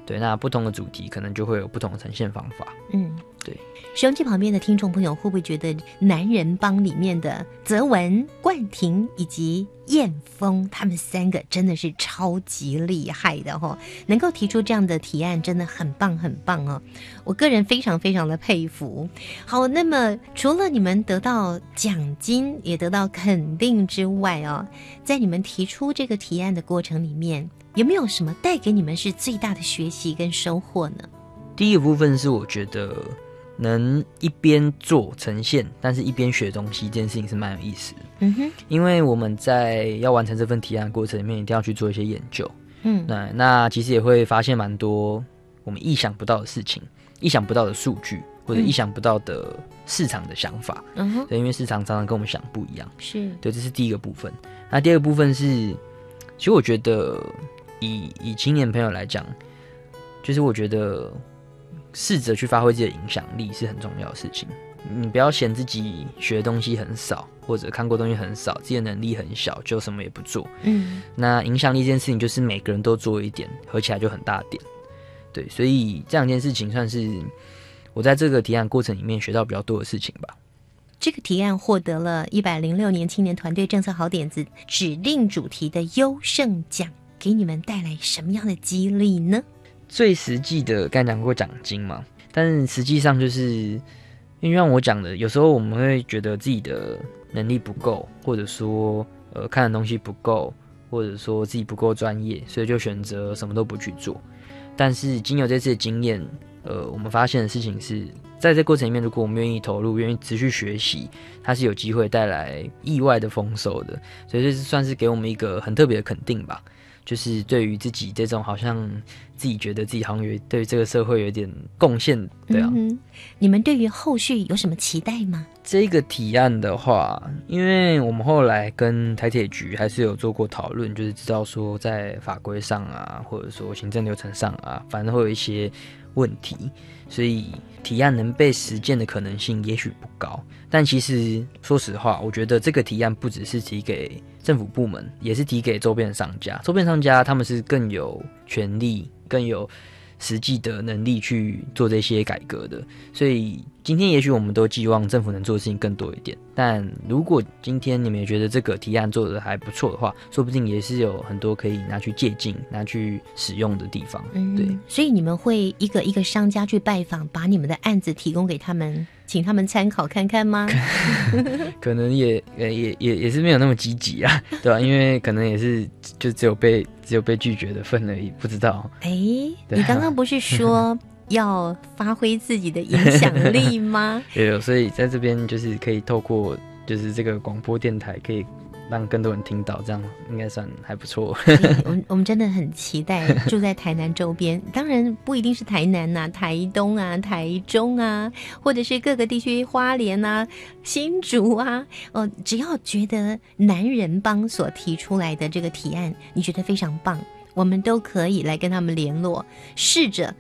对，那不同的主题可能就会有不同的呈现方法。嗯，对。收音机旁边的听众朋友，会不会觉得男人帮里面的泽文、冠廷以及燕峰他们三个真的是超级厉害的哈？能够提出这样的提案，真的很棒很棒哦！我个人非常非常的佩服。好，那么除了你们得到奖金，也得到肯定之外哦，在你们提出这个提案的过程里面。有没有什么带给你们是最大的学习跟收获呢？第一个部分是我觉得能一边做呈现，但是一边学东西，这件事情是蛮有意思的。嗯哼，因为我们在要完成这份提案过程里面，一定要去做一些研究。嗯，那那其实也会发现蛮多我们意想不到的事情，意想不到的数据，或者意想不到的市场的想法。嗯哼，对，因为市场常常跟我们想不一样。是对，这是第一个部分。那第二个部分是，其实我觉得。以以青年朋友来讲，就是我觉得试着去发挥自己的影响力是很重要的事情。你不要嫌自己学的东西很少，或者看过东西很少，自己的能力很小，就什么也不做。嗯，那影响力这件事情，就是每个人都做一点，合起来就很大点。对，所以这两件事情算是我在这个提案过程里面学到比较多的事情吧。这个提案获得了一百零六年青年团队政策好点子指定主题的优胜奖。给你们带来什么样的激励呢？最实际的，刚讲过奖金嘛，但是实际上就是，因为像我讲的，有时候我们会觉得自己的能力不够，或者说呃看的东西不够，或者说自己不够专业，所以就选择什么都不去做。但是经由这次的经验，呃，我们发现的事情是在这过程里面，如果我们愿意投入，愿意持续学习，它是有机会带来意外的丰收的。所以这是算是给我们一个很特别的肯定吧。就是对于自己这种好像自己觉得自己好像有对这个社会有点贡献，对啊。你们对于后续有什么期待吗？这个提案的话，因为我们后来跟台铁局还是有做过讨论，就是知道说在法规上啊，或者说行政流程上啊，反正会有一些问题，所以提案能被实践的可能性也许不高。但其实说实话，我觉得这个提案不只是提给政府部门，也是提给周边的商家。周边商家他们是更有权利、更有实际的能力去做这些改革的，所以。今天也许我们都寄望政府能做的事情更多一点，但如果今天你们也觉得这个提案做的还不错的话，说不定也是有很多可以拿去借鉴、拿去使用的地方。对。所以你们会一个一个商家去拜访，把你们的案子提供给他们，请他们参考看看吗？(laughs) 可能也也也也是没有那么积极啊，(laughs) 对吧？因为可能也是就只有被只有被拒绝的份而已，不知道。哎，你刚刚不是说？(laughs) 要发挥自己的影响力吗？有，所以在这边就是可以透过就是这个广播电台，可以让更多人听到，这样应该算还不错。我们我们真的很期待住在台南周边，当然不一定是台南呐，台东啊、台中啊，或者是各个地区花莲啊、新竹啊，哦，只要觉得男人帮所提出来的这个提案，你觉得非常棒，我们都可以来跟他们联络，试着。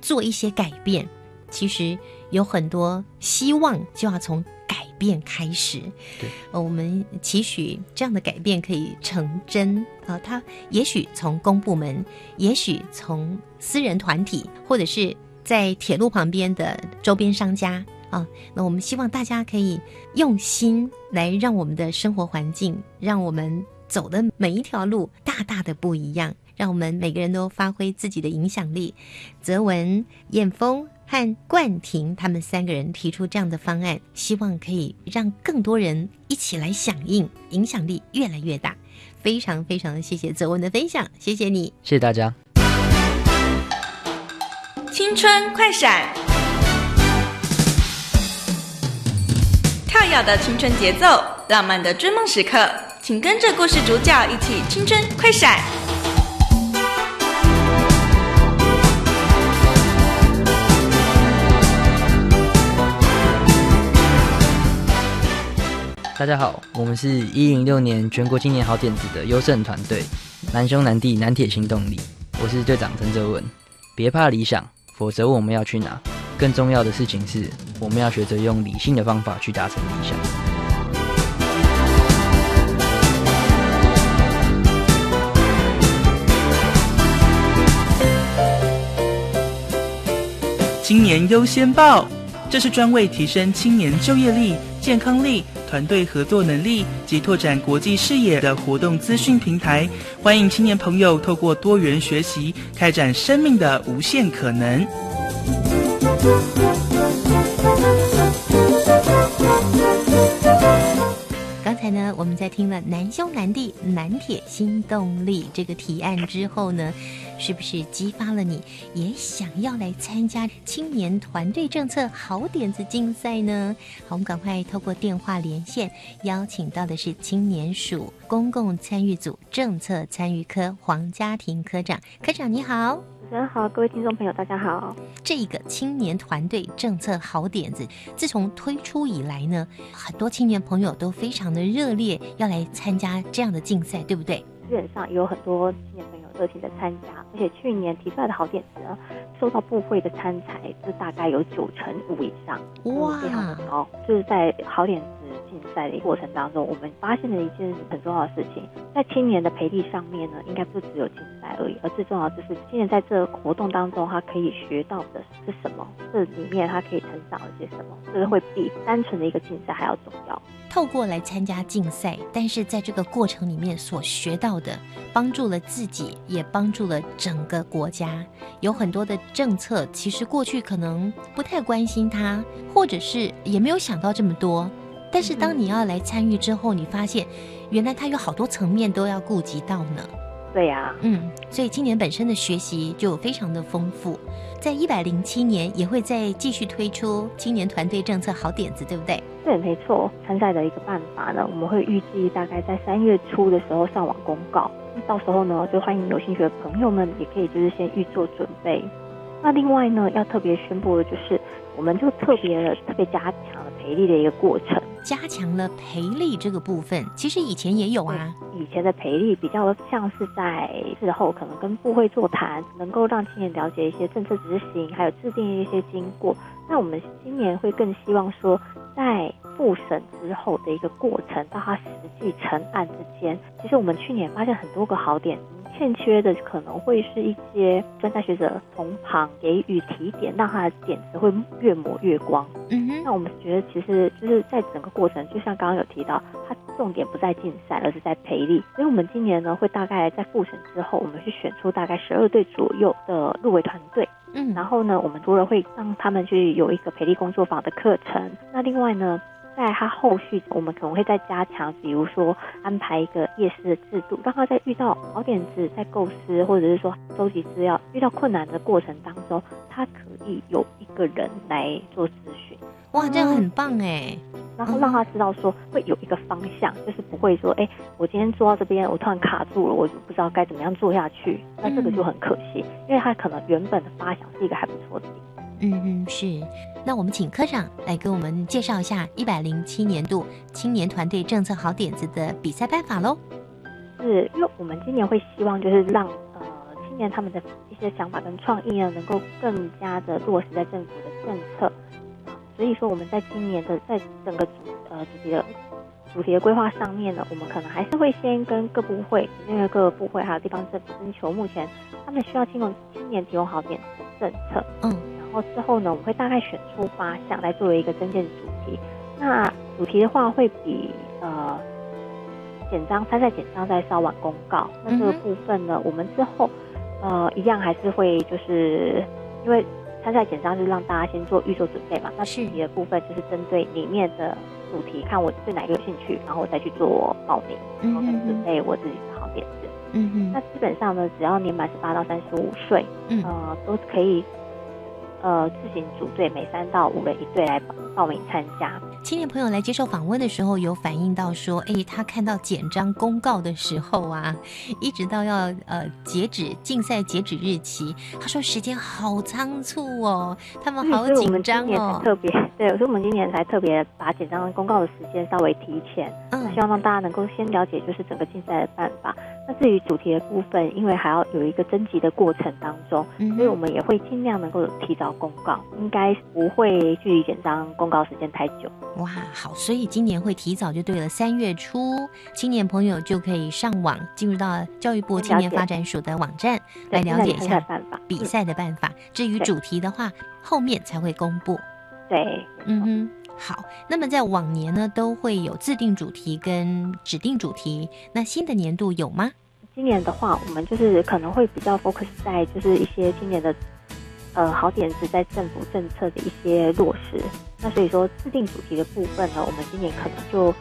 做一些改变，其实有很多希望，就要从改变开始。对，呃，我们期许这样的改变可以成真啊！它也许从公部门，也许从私人团体，或者是在铁路旁边的周边商家啊。那我们希望大家可以用心来让我们的生活环境，让我们走的每一条路大大的不一样。让我们每个人都发挥自己的影响力。泽文、燕峰和冠廷他们三个人提出这样的方案，希望可以让更多人一起来响应，影响力越来越大。非常非常谢谢泽文的分享，谢谢你，谢谢大家。青春快闪，跳跃的青春节奏，浪漫的追梦时刻，请跟着故事主角一起青春快闪。大家好，我们是一零六年全国青年好点子的优胜团队，南兄南弟南铁行动力。我是队长陈哲文。别怕理想，否则我们要去哪？更重要的事情是，我们要学着用理性的方法去达成理想。青年优先报，这是专为提升青年就业力、健康力。团队合作能力及拓展国际视野的活动资讯平台，欢迎青年朋友透过多元学习，开展生命的无限可能。刚才呢，我们在听了“南兄南弟南铁新动力”这个提案之后呢。是不是激发了你也想要来参加青年团队政策好点子竞赛呢？好，我们赶快透过电话连线，邀请到的是青年署公共参与组政策参与科黄家庭科长。科长你好，主持人好，各位听众朋友大家好。这个青年团队政策好点子自从推出以来呢，很多青年朋友都非常的热烈要来参加这样的竞赛，对不对？基本上有很多青年朋友。热情的参加，而且去年提出来的好点子呢，受到部会的参采，是大概有九成五以上，哇，非常的高。就是在好点子竞赛的过程当中，我们发现了一件很重要的事情，在青年的培力上面呢，应该不只有竞赛而已，而最重要就是青年在这个活动当中，他可以学到的是什么？这里面他可以成长了些什么？这个会比单纯的一个竞赛还要重要。透过来参加竞赛，但是在这个过程里面所学到的，帮助了自己，也帮助了整个国家。有很多的政策，其实过去可能不太关心它，或者是也没有想到这么多。但是当你要来参与之后，你发现原来它有好多层面都要顾及到呢。对呀，嗯，所以今年本身的学习就非常的丰富，在一百零七年也会再继续推出青年团队政策好点子，对不对？对，没错。参赛的一个办法呢，我们会预计大概在三月初的时候上网公告，到时候呢，就欢迎有兴趣的朋友们也可以就是先预做准备。那另外呢，要特别宣布的就是，我们就特别特别加强了。培力的一个过程。加强了培力这个部分，其实以前也有啊。以前的培力比较像是在事后可能跟部会座谈，能够让青年了解一些政策执行，还有制定一些经过。那我们今年会更希望说，在复审之后的一个过程到他实际成案之间，其实我们去年发现很多个好点。欠缺的可能会是一些专家学者从旁给予提点，让他的点子会越磨越光。嗯哼，那我们觉得其实就是在整个过程，就像刚刚有提到，它重点不在竞赛，而是在培力。所以我们今年呢，会大概在复审之后，我们去选出大概十二队左右的入围团队。嗯，然后呢，我们除了会让他们去有一个培力工作坊的课程，那另外呢。在他后续，我们可能会再加强，比如说安排一个夜市的制度，让他在遇到好点子、在构思或者是说收集资料、遇到困难的过程当中，他可以有一个人来做咨询。哇，这样很棒哎！然后让他知道说会有一个方向，就是不会说，哎，我今天做到这边，我突然卡住了，我就不知道该怎么样做下去，那这个就很可惜，因为他可能原本的发想是一个还不错的。嗯嗯，是。那我们请科长来给我们介绍一下一百零七年度青年团队政策好点子的比赛办法喽。是，因为我们今年会希望就是让呃青年他们的一些想法跟创意呢，能够更加的落实在政府的政策。所以说我们在今年的在整个主呃主题的主题的规划上面呢，我们可能还是会先跟各部会，因为各个部会还有地方政府征求目前他们需要提供青年提供好点子政策。嗯。然后之后呢，我们会大概选出八项来作为一个真正的主题。那主题的话，会比呃简章参赛简章再稍晚公告。那这个部分呢，我们之后呃一样还是会就是因为参赛简章是让大家先做预做准备嘛。那主题的部分就是针对里面的主题，看我对哪个有兴趣，然后我再去做报名，然后再准备我自己的好点子。嗯嗯。那基本上呢，只要年满十八到三十五岁，呃，都可以。呃，自行组队，每三到五人一队来报名参加。青年朋友来接受访问的时候，有反映到说，哎，他看到简章公告的时候啊，一直到要呃截止竞赛截止日期，他说时间好仓促哦，他们好紧张哦。特别对，所以我们今年才特别把简章公告的时间稍微提前，嗯，希望让大家能够先了解就是整个竞赛的办法。那至于主题的部分，因为还要有一个征集的过程当中，所以我们也会尽量能够提早公告，应该不会距离简章公告时间太久。哇，好，所以今年会提早就对了，三月初，青年朋友就可以上网进入到教育部青年发展署的网站来了解一下比赛的办法。至于主题的话，后面才会公布。对，嗯哼。好，那么在往年呢，都会有自定主题跟指定主题。那新的年度有吗？今年的话，我们就是可能会比较 focus 在就是一些今年的呃好点子，在政府政策的一些落实。那所以说，制定主题的部分呢，我们今年可能就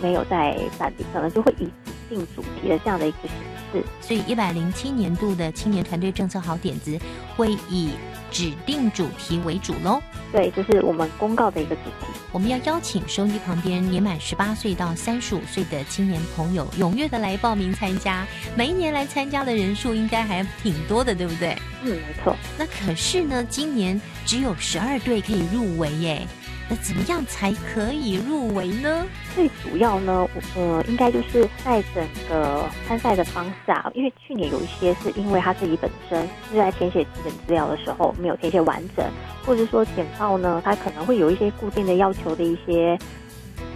没有在办理，可能就会以指定主题的这样的一个形式。所以，一百零七年度的青年团队政策好点子会以。指定主题为主喽，对，这是我们公告的一个主题。我们要邀请收音机旁边年满十八岁到三十五岁的青年朋友，踊跃的来报名参加。每一年来参加的人数应该还挺多的，对不对？嗯，没错。那可是呢，今年只有十二队可以入围耶。那怎么样才可以入围呢？最主要呢，呃，应该就是在整个参赛的方式啊，因为去年有一些是因为他自己本身是在填写基本资料的时候没有填写完整，或者说简报呢，它可能会有一些固定的要求的一些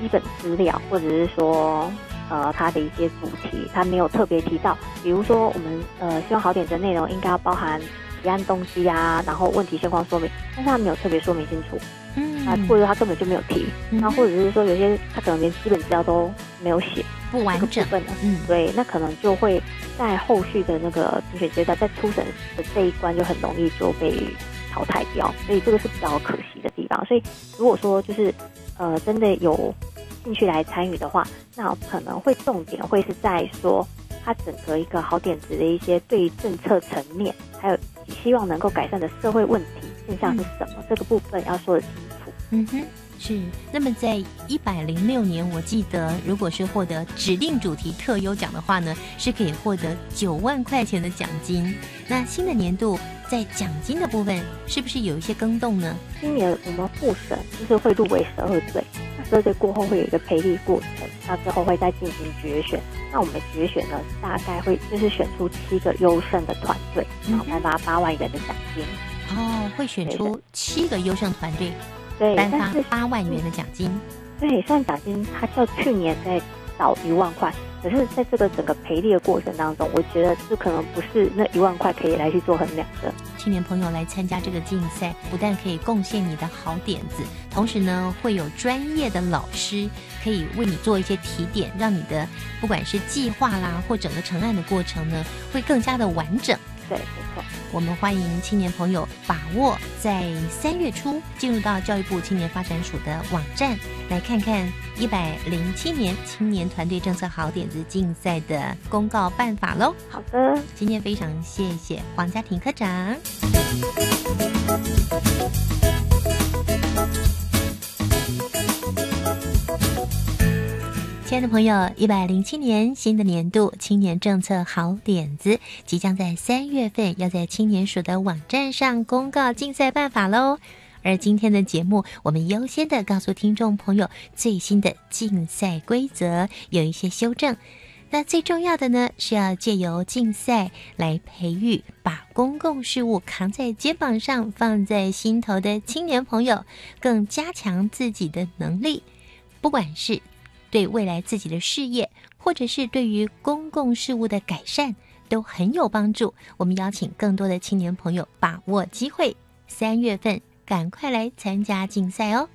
基本资料，或者是说呃它的一些主题，它没有特别提到，比如说我们呃希望好点的内容应该要包含提案动机啊，然后问题现况说明，但是他没有特别说明清楚。嗯，啊，或者他根本就没有提，那或者是说有些他可能连基本资料都没有写，不完整的，嗯，对，那可能就会在后续的那个评选阶段，在初审的这一关就很容易就被淘汰掉，所以这个是比较可惜的地方。所以如果说就是呃真的有兴趣来参与的话，那可能会重点会是在说他整个一个好点子的一些对政策层面，还有希望能够改善的社会问题。现象是什么？这个部分要说的。嗯哼，是，那么在一百零六年，我记得如果是获得指定主题特优奖的话呢，是可以获得九万块钱的奖金。那新的年度在奖金的部分，是不是有一些更动呢？今年我们复审就是会入围十二队，那十二队过后会有一个培力过程，那之后会再进行决选。那我们决选呢，大概会就是选出七个优胜的团队，然后颁发八万元的奖金。哦，会选出七个优胜团队。对，颁发八万元的奖金。对，虽然奖金它较去年在少一万块，可是在这个整个赔率的过程当中，我觉得这可能不是那一万块可以来去做衡量的。青年朋友来参加这个竞赛，不但可以贡献你的好点子，同时呢，会有专业的老师可以为你做一些提点，让你的不管是计划啦，或整个成案的过程呢，会更加的完整。对，没错。我们欢迎青年朋友把握在三月初进入到教育部青年发展署的网站，来看看一百零七年青年团队政策好点子竞赛的公告办法喽。好的，今天非常谢谢黄家庭科长。亲爱的朋友，一百零七年新的年度青年政策好点子即将在三月份要在青年署的网站上公告竞赛办法喽。而今天的节目，我们优先的告诉听众朋友最新的竞赛规则有一些修正。那最重要的呢，是要借由竞赛来培育把公共事务扛在肩膀上、放在心头的青年朋友，更加强自己的能力，不管是。对未来自己的事业，或者是对于公共事务的改善，都很有帮助。我们邀请更多的青年朋友把握机会，三月份赶快来参加竞赛哦。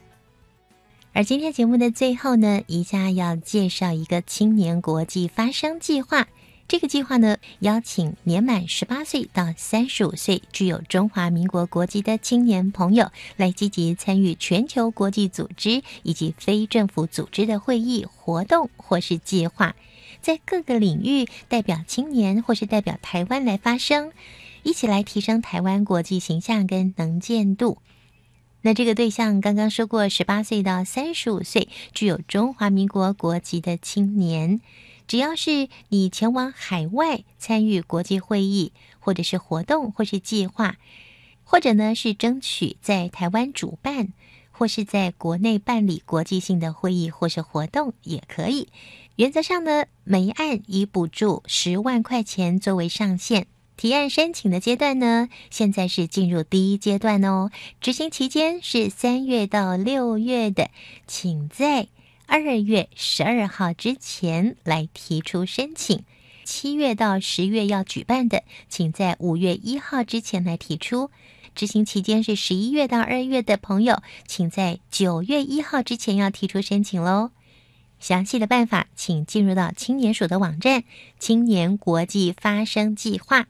而今天节目的最后呢，宜家要介绍一个青年国际发声计划。这个计划呢，邀请年满十八岁到三十五岁、具有中华民国国籍的青年朋友，来积极参与全球国际组织以及非政府组织的会议活动或是计划，在各个领域代表青年或是代表台湾来发声，一起来提升台湾国际形象跟能见度。那这个对象刚刚说过，十八岁到三十五岁、具有中华民国国籍的青年。只要是你前往海外参与国际会议，或者是活动，或是计划，或者呢是争取在台湾主办，或是在国内办理国际性的会议或是活动也可以。原则上呢，每案以补助十万块钱作为上限。提案申请的阶段呢，现在是进入第一阶段哦。执行期间是三月到六月的，请在。二月十二号之前来提出申请，七月到十月要举办的，请在五月一号之前来提出。执行期间是十一月到二月的朋友，请在九月一号之前要提出申请喽。详细的办法，请进入到青年署的网站“青年国际发声计划”。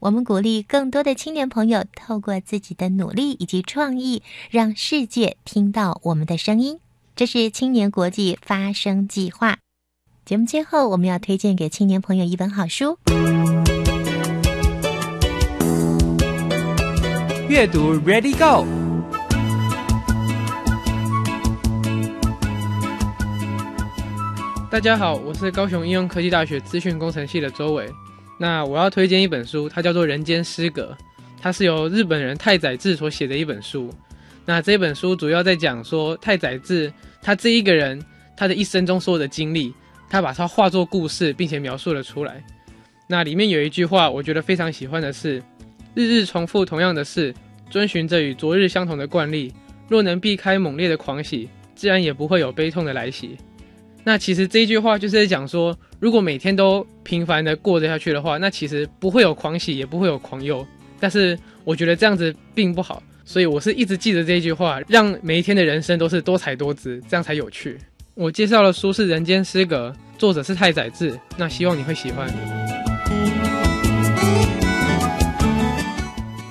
我们鼓励更多的青年朋友透过自己的努力以及创意，让世界听到我们的声音。这是青年国际发声计划节目。最后，我们要推荐给青年朋友一本好书。阅读 Ready Go。大家好，我是高雄应用科技大学资讯工程系的周伟。那我要推荐一本书，它叫做《人间失格》，它是由日本人太宰治所写的一本书。那这本书主要在讲说太宰治他这一个人他的一生中所有的经历，他把它化作故事，并且描述了出来。那里面有一句话，我觉得非常喜欢的是：日日重复同样的事，遵循着与昨日相同的惯例，若能避开猛烈的狂喜，自然也不会有悲痛的来袭。那其实这一句话就是在讲说，如果每天都平凡的过着下去的话，那其实不会有狂喜，也不会有狂忧。但是我觉得这样子并不好。所以我是一直记得这一句话，让每一天的人生都是多彩多姿，这样才有趣。我介绍的书是《人间失格》，作者是太宰治，那希望你会喜欢。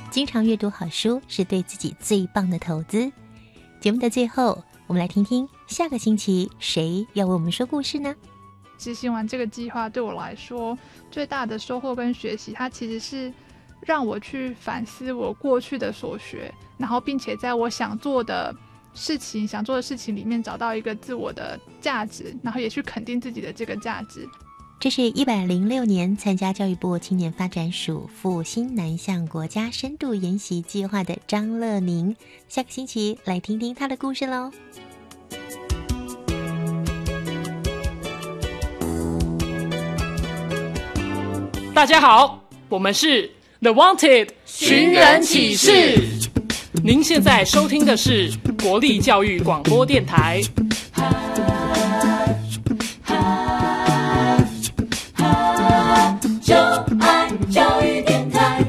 经常阅读好书是对自己最棒的投资。节目的最后，我们来听听下个星期谁要为我们说故事呢？执行完这个计划，对我来说最大的收获跟学习，它其实是。让我去反思我过去的所学，然后并且在我想做的事情想做的事情里面找到一个自我的价值，然后也去肯定自己的这个价值。这是一百零六年参加教育部青年发展署赴新南向国家深度研习计划的张乐宁，下个星期来听听他的故事喽。大家好，我们是 the wanted 寻人启事。您现在收听的是国立教育广播电台。就爱教育电台。